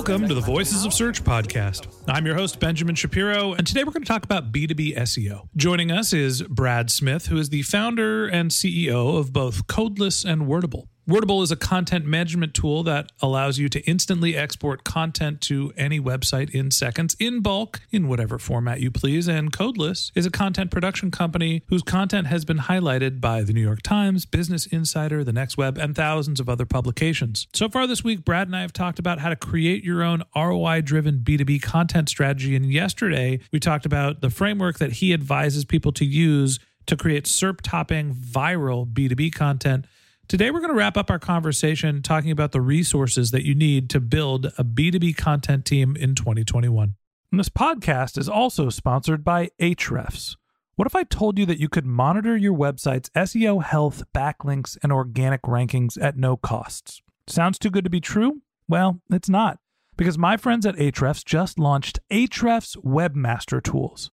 Welcome to the Voices of Search podcast. I'm your host, Benjamin Shapiro, and today we're going to talk about B2B SEO. Joining us is Brad Smith, who is the founder and CEO of both Codeless and Wordable. Wordable is a content management tool that allows you to instantly export content to any website in seconds in bulk in whatever format you please. And Codeless is a content production company whose content has been highlighted by the New York Times, Business Insider, The Next Web, and thousands of other publications. So far this week, Brad and I have talked about how to create your own ROI driven B2B content strategy. And yesterday, we talked about the framework that he advises people to use to create SERP topping viral B2B content. Today, we're going to wrap up our conversation talking about the resources that you need to build a B2B content team in 2021. And this podcast is also sponsored by Ahrefs. What if I told you that you could monitor your website's SEO health, backlinks, and organic rankings at no costs? Sounds too good to be true? Well, it's not, because my friends at Ahrefs just launched Ahrefs Webmaster Tools.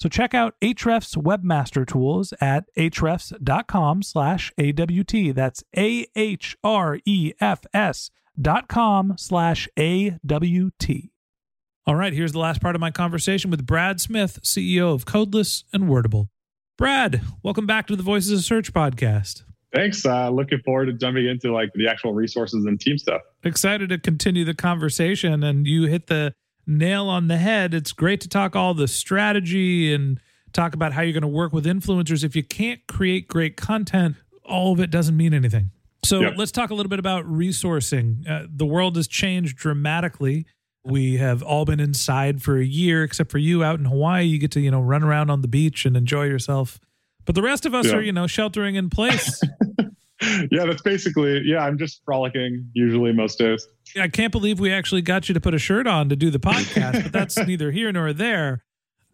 So check out Ahrefs Webmaster Tools at ahrefs.com slash AWT. That's A-H-R-E-F-S dot com slash A-W-T. All right, here's the last part of my conversation with Brad Smith, CEO of Codeless and Wordable. Brad, welcome back to the Voices of Search podcast. Thanks. Uh, looking forward to jumping into like the actual resources and team stuff. Excited to continue the conversation, and you hit the nail on the head. It's great to talk all the strategy and talk about how you're going to work with influencers. If you can't create great content, all of it doesn't mean anything. So Yep. let's talk a little bit about resourcing. Uh, the world has changed dramatically. We have all been inside for a year, except for you out in Hawaii. You get to you know run around on the beach and enjoy yourself. But the rest of us Yeah. are you know sheltering in place. yeah, that's basically, yeah, I'm just frolicking usually most days. I can't believe we actually got you to put a shirt on to do the podcast, but that's neither here nor there.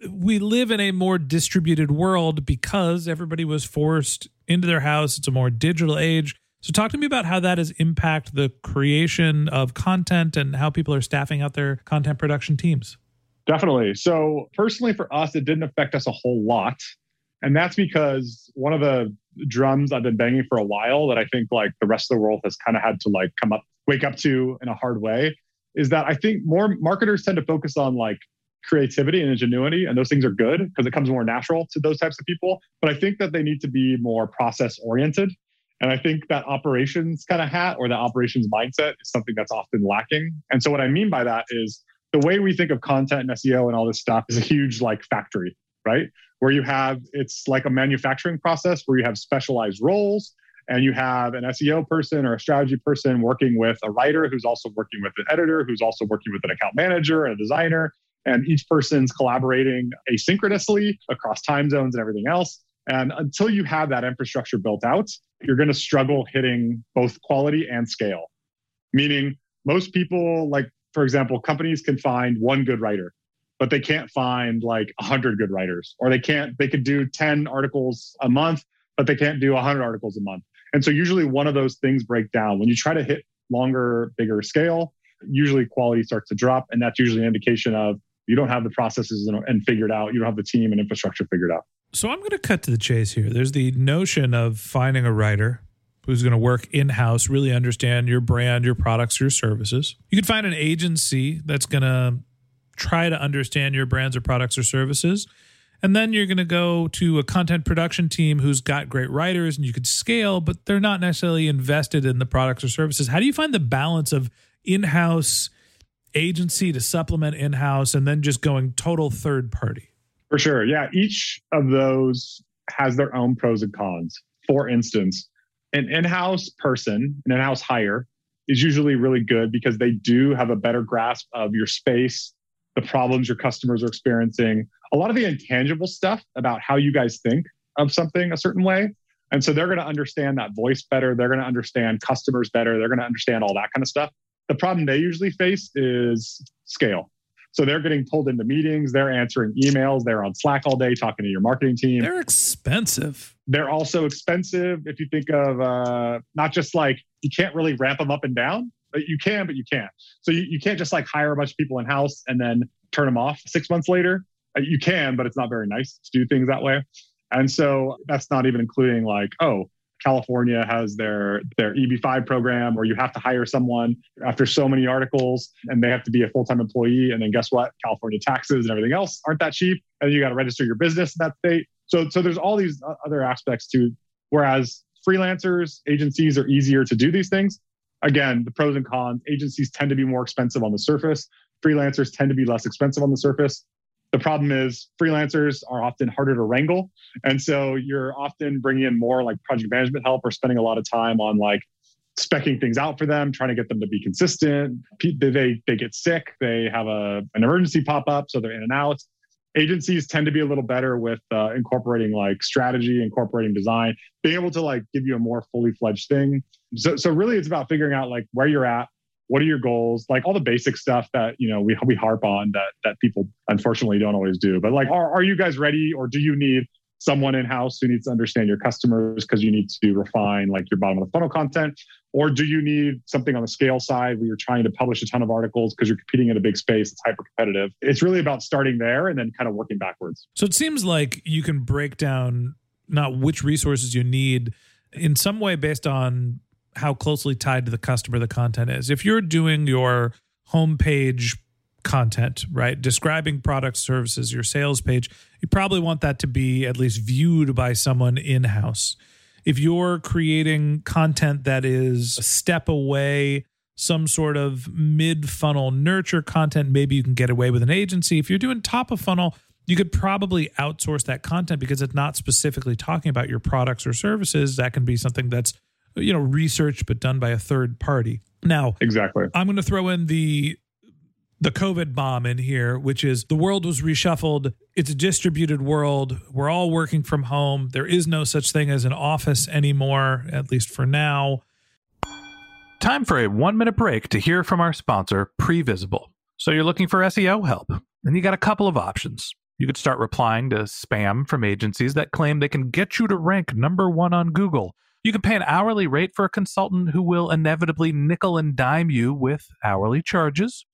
We live in a more distributed world because everybody was forced into their house. It's a more digital age. So, talk to me about how that has impacted the creation of content and how people are staffing out their content production teams. Definitely. So, personally, for us, it didn't affect us a whole lot. And that's because one of the drums I've been banging for a while that I think like the rest of the world has kind of had to like come up, wake up to in a hard way is that I think more marketers tend to focus on like creativity and ingenuity, and those things are good because it comes more natural to those types of people. But I think that they need to be more process oriented. And I think that operations kind of hat or the operations mindset is something that's often lacking. And so what I mean by that is the way we think of content and SEO and all this stuff is a huge like factory, right? Where you have it's like a manufacturing process where you have specialized roles and you have an SEO person or a strategy person working with a writer who's also working with an editor who's also working with an account manager and a designer and each person's collaborating asynchronously across time zones and everything else. And until you have that infrastructure built out, you're going to struggle hitting both quality and scale. Meaning, most people, like, for example, companies can find one good writer but they can't find like 100 good writers, or they can't, they could do 10 articles a month, but they can't do 100 articles a month. And so usually one of those things break down. When you try to hit longer, bigger scale, usually quality starts to drop. And that's usually an indication of you don't have the processes and, and figured out, you don't have the team and infrastructure figured out. So I'm going to cut to the chase here. There's the notion of finding a writer who's going to work in house, really understand your brand, your products, your services. You can find an agency that's going to try to understand your brands or products or services. And then you're going to go to a content production team who's got great writers and you could scale, but they're not necessarily invested in the products or services. How do you find the balance of in house agency to supplement in house and then just going total third party? For sure. Yeah. Each of those has their own pros and cons. For instance, an in house person, an in house hire, is usually really good because they do have a better grasp of your space, the problems your customers are experiencing, a lot of the intangible stuff about how you guys think of something a certain way. And so they're going to understand that voice better. They're going to understand customers better. They're going to understand all that kind of stuff. The problem they usually face is scale. So they're getting pulled into meetings, they're answering emails, they're on Slack all day talking to your marketing team. They're expensive. They're also expensive if you think of uh, not just like you can't really ramp them up and down. You can, but you can't. So you, you can't just like hire a bunch of people in house and then turn them off six months later. Uh, you can, but it's not very nice to do things that way. And so that's not even including like, oh, California has their their AB5 program where you have to hire someone after so many articles and they have to be a full-time employee. And then guess what? California taxes and everything else aren't that cheap. And you got to register your business in that state. So so there's all these other aspects to whereas freelancers, agencies are easier to do these things. Again, the pros and cons. Agencies tend to be more expensive on the surface. Freelancers tend to be less expensive on the surface. The problem is freelancers are often harder to wrangle. And so you're often bringing in more like project management help or spending a lot of time on like specking things out for them, trying to get them to be consistent. They, they get sick, they have a, an emergency pop up, so they're in and out. Agencies tend to be a little better with uh, incorporating like strategy, incorporating design, being able to like give you a more fully fledged thing. So, so really, it's about figuring out like where you're at, what are your goals like all the basic stuff that you know we, we harp on that that people unfortunately don't always do but like are, are you guys ready or do you need someone in house who needs to understand your customers because you need to refine like your bottom of the funnel content? Or do you need something on the scale side where you're trying to publish a ton of articles because you're competing in a big space it's hyper competitive it's really about starting there and then kind of working backwards. So it seems like you can break down not which resources you need in some way based on how closely tied to the customer the content is. If you're doing your homepage content, right, describing products, services, your sales page, you probably want that to be at least viewed by someone in house. If you're creating content that is a step away, some sort of mid funnel nurture content, maybe you can get away with an agency. If you're doing top of funnel, you could probably outsource that content because it's not specifically talking about your products or services. That can be something that's you know researched but done by a third party now exactly i'm going to throw in the the covid bomb in here which is the world was reshuffled. It's a distributed world. We're all working from home. There is no such thing as an office anymore at least for now. Time for a one minute break to hear from our sponsor previsible. So you're looking for seo help and you got a couple of options. You could start replying to spam from agencies that claim they can get you to rank number one on google. You can pay an hourly rate for a consultant who will inevitably nickel and dime you with hourly charges.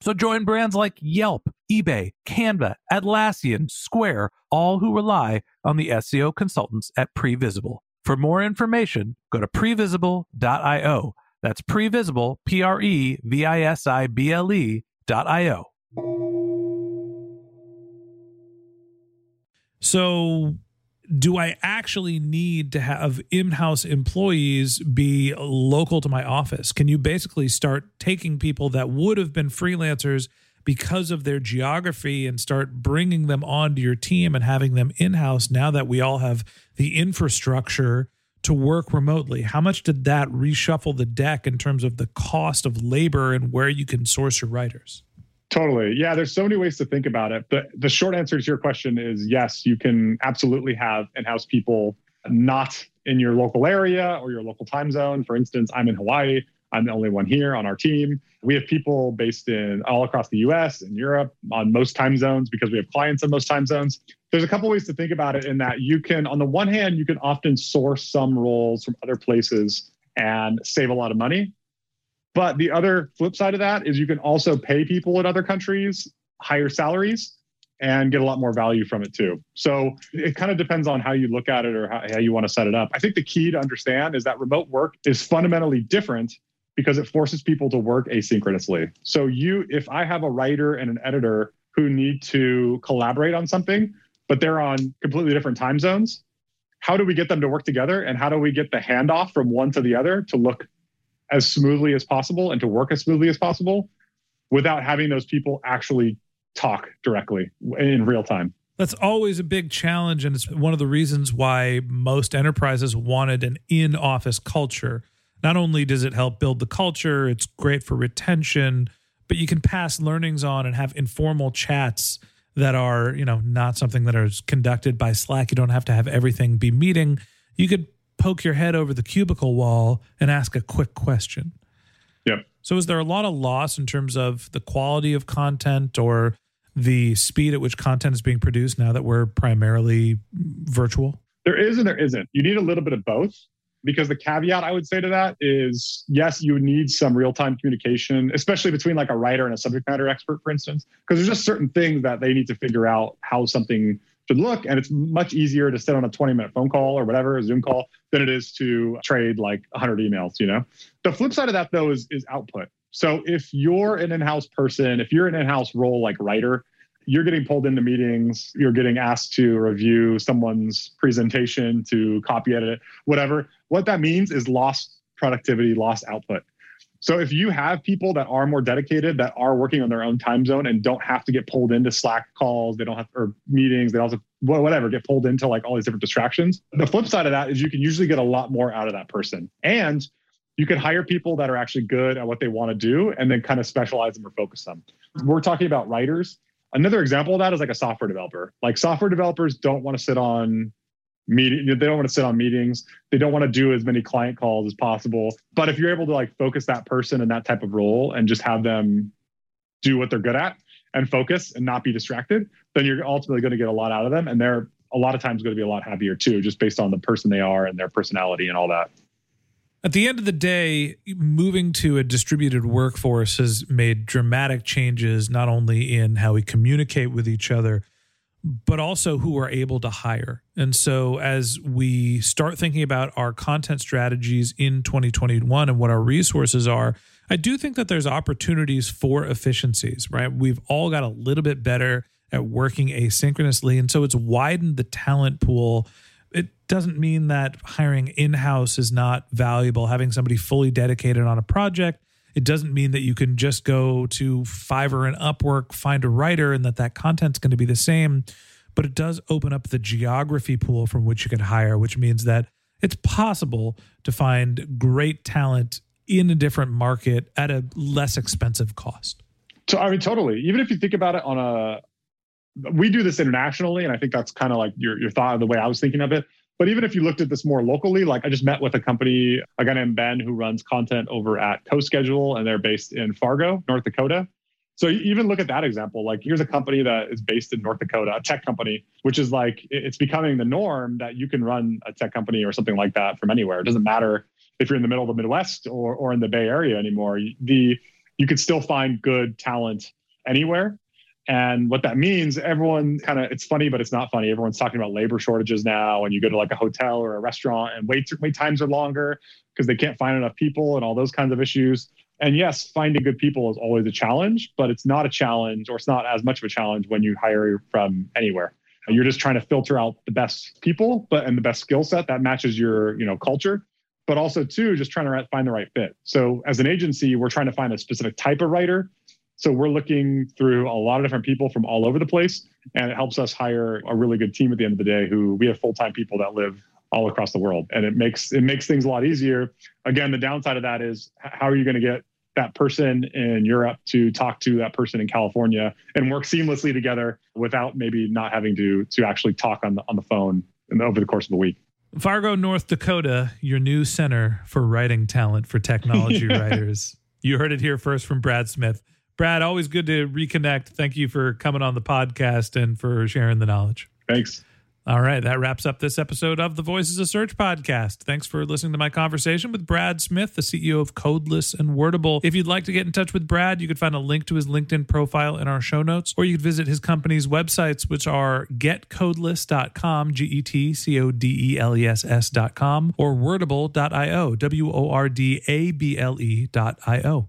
So join brands like Yelp, eBay, Canva, Atlassian, Square, all who rely on the SEO consultants at Previsible. For more information, go to previsible.io That's previsible, P R E V I S I B L E dot I O. So, do I actually need to have in house employees be local to my office? Can you basically start taking people that would have been freelancers because of their geography and start bringing them onto your team and having them in house now that we all have the infrastructure to work remotely? How much did that reshuffle the deck in terms of the cost of labor and where you can source your writers? Totally. Yeah, there's so many ways to think about it. But the short answer to your question is yes, you can absolutely have in house people not in your local area or your local time zone. For instance, I'm in Hawaii. I'm the only one here on our team. We have people based in all across the US and Europe on most time zones because we have clients in most time zones. There's a couple ways to think about it in that you can, on the one hand, you can often source some roles from other places and save a lot of money. But the other flip side of that is you can also pay people in other countries higher salaries and get a lot more value from it too. So it kind of depends on how you look at it or how, how you want to set it up. I think the key to understand is that remote work is fundamentally different because it forces people to work asynchronously. So you if I have a writer and an editor who need to collaborate on something, but they're on completely different time zones, how do we get them to work together and how do we get the handoff from one to the other to look as smoothly as possible and to work as smoothly as possible without having those people actually talk directly in real time. That's always a big challenge. And it's one of the reasons why most enterprises wanted an in office culture. Not only does it help build the culture, it's great for retention, but you can pass learnings on and have informal chats that are, you know, not something that is conducted by Slack. You don't have to have everything be meeting. You could poke your head over the cubicle wall and ask a quick question. Yep. So is there a lot of loss in terms of the quality of content or the speed at which content is being produced now that we're primarily virtual? There is and there isn't. You need a little bit of both because the caveat I would say to that is yes, you need some real time communication, especially between like a writer and a subject matter expert, for instance, because there's just certain things that they need to figure out how something should look. And it's much easier to sit on a 20 minute phone call or whatever, a Zoom call, than it is to trade like 100 emails, you know? The flip side of that though is, is output. So if you're an in-house person, if you're an in-house role like writer, you're getting pulled into meetings, you're getting asked to review someone's presentation, to copy edit it, whatever. What that means is lost productivity, lost output. So if you have people that are more dedicated, that are working on their own time zone and don't have to get pulled into Slack calls, they don't have or meetings, they also whatever get pulled into like all these different distractions. The flip side of that is you can usually get a lot more out of that person, and you can hire people that are actually good at what they want to do, and then kind of specialize them or focus them. We're talking about writers. Another example of that is like a software developer. Like software developers don't want to sit on meeting they don't want to sit on meetings. They don't want to do as many client calls as possible. But if you're able to like focus that person in that type of role and just have them do what they're good at and focus and not be distracted then you're ultimately going to get a lot out of them. And they're a lot of times going to be a lot happier too just based on the person they are and their personality and all that. At the end of the day, moving to a distributed workforce has made dramatic changes, not only in how we communicate with each other, but also who we're able to hire. And so, as we start thinking about our content strategies in 2021 and what our resources are, I do think that there's opportunities for efficiencies, right? We've all got a little bit better at working asynchronously. And so, it's widened the talent pool. It doesn't mean that hiring in house is not valuable, having somebody fully dedicated on a project it doesn't mean that you can just go to Fiverr and Upwork, find a writer, and that that content's going to be the same. But it does open up the geography pool from which you can hire, which means that it's possible to find great talent in a different market at a less expensive cost. So, I mean, totally. Even if you think about it on a, we do this internationally, and I think that's kind of like your your thought of the way I was thinking of it. But even if you looked at this more locally, like I just met with a company, a guy named Ben who runs content over at CoSchedule, and they're based in Fargo, North Dakota. So even look at that example. Like here's a company that is based in North Dakota, a tech company, which is like it's becoming the norm that you can run a tech company or something like that from anywhere. It doesn't matter if you're in the middle of the Midwest or or in the Bay Area anymore. The you could still find good talent anywhere. And what that means, everyone kind of, it's funny, but it's not funny. Everyone's talking about labor shortages now. And you go to like a hotel or a restaurant and wait, wait times are longer because they can't find enough people and all those kinds of issues. And yes, finding good people is always a challenge, but it's not a challenge or it's not as much of a challenge when you hire from anywhere. You're just trying to filter out the best people, but and the best skill set that matches your, you know, culture but also too just trying to find the right fit so as an agency we're trying to find a specific type of writer so we're looking through a lot of different people from all over the place, and it helps us hire a really good team at the end of the day. Who we have full time people that live all across the world, and it makes it makes things a lot easier. Again, the downside of that is how are you going to get that person in Europe to talk to that person in California and work seamlessly together without maybe not having to to actually talk on the on the phone over the course of a week. Fargo, North Dakota, your new center for writing talent for technology writers. You heard it here first from Brad Smith. Brad, always good to reconnect. Thank you for coming on the podcast and for sharing the knowledge. Thanks. All right, that wraps up this episode of the Voices of Search podcast. Thanks for listening to my conversation with Brad Smith, the CEO of Codeless and Wordable. If you'd like to get in touch with Brad, you could find a link to his LinkedIn profile in our show notes, or you could visit his company's websites, which are getcodeless.com, G E T C O D E L E S S.com, or wordable.io, W O R D A B L E.io.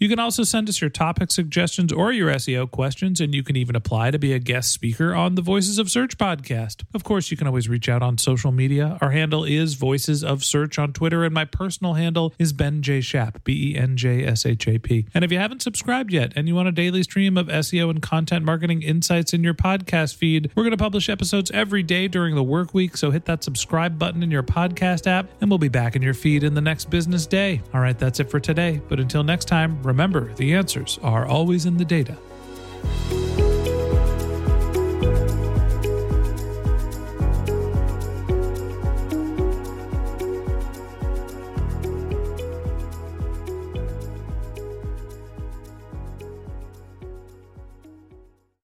You can also send us your topic suggestions or your SEO questions, and you can even apply to be a guest speaker on the Voices of Search podcast. Of course, you can always reach out on social media. Our handle is Voices of Search on Twitter, and my personal handle is Ben J. Shap, B E N J S H A P. And if you haven't subscribed yet and you want a daily stream of SEO and content marketing insights in your podcast feed, we're going to publish episodes every day during the work week. So hit that subscribe button in your podcast app, and we'll be back in your feed in the next business day. All right, that's it for today. But until next time, remember, the answers are always in the data.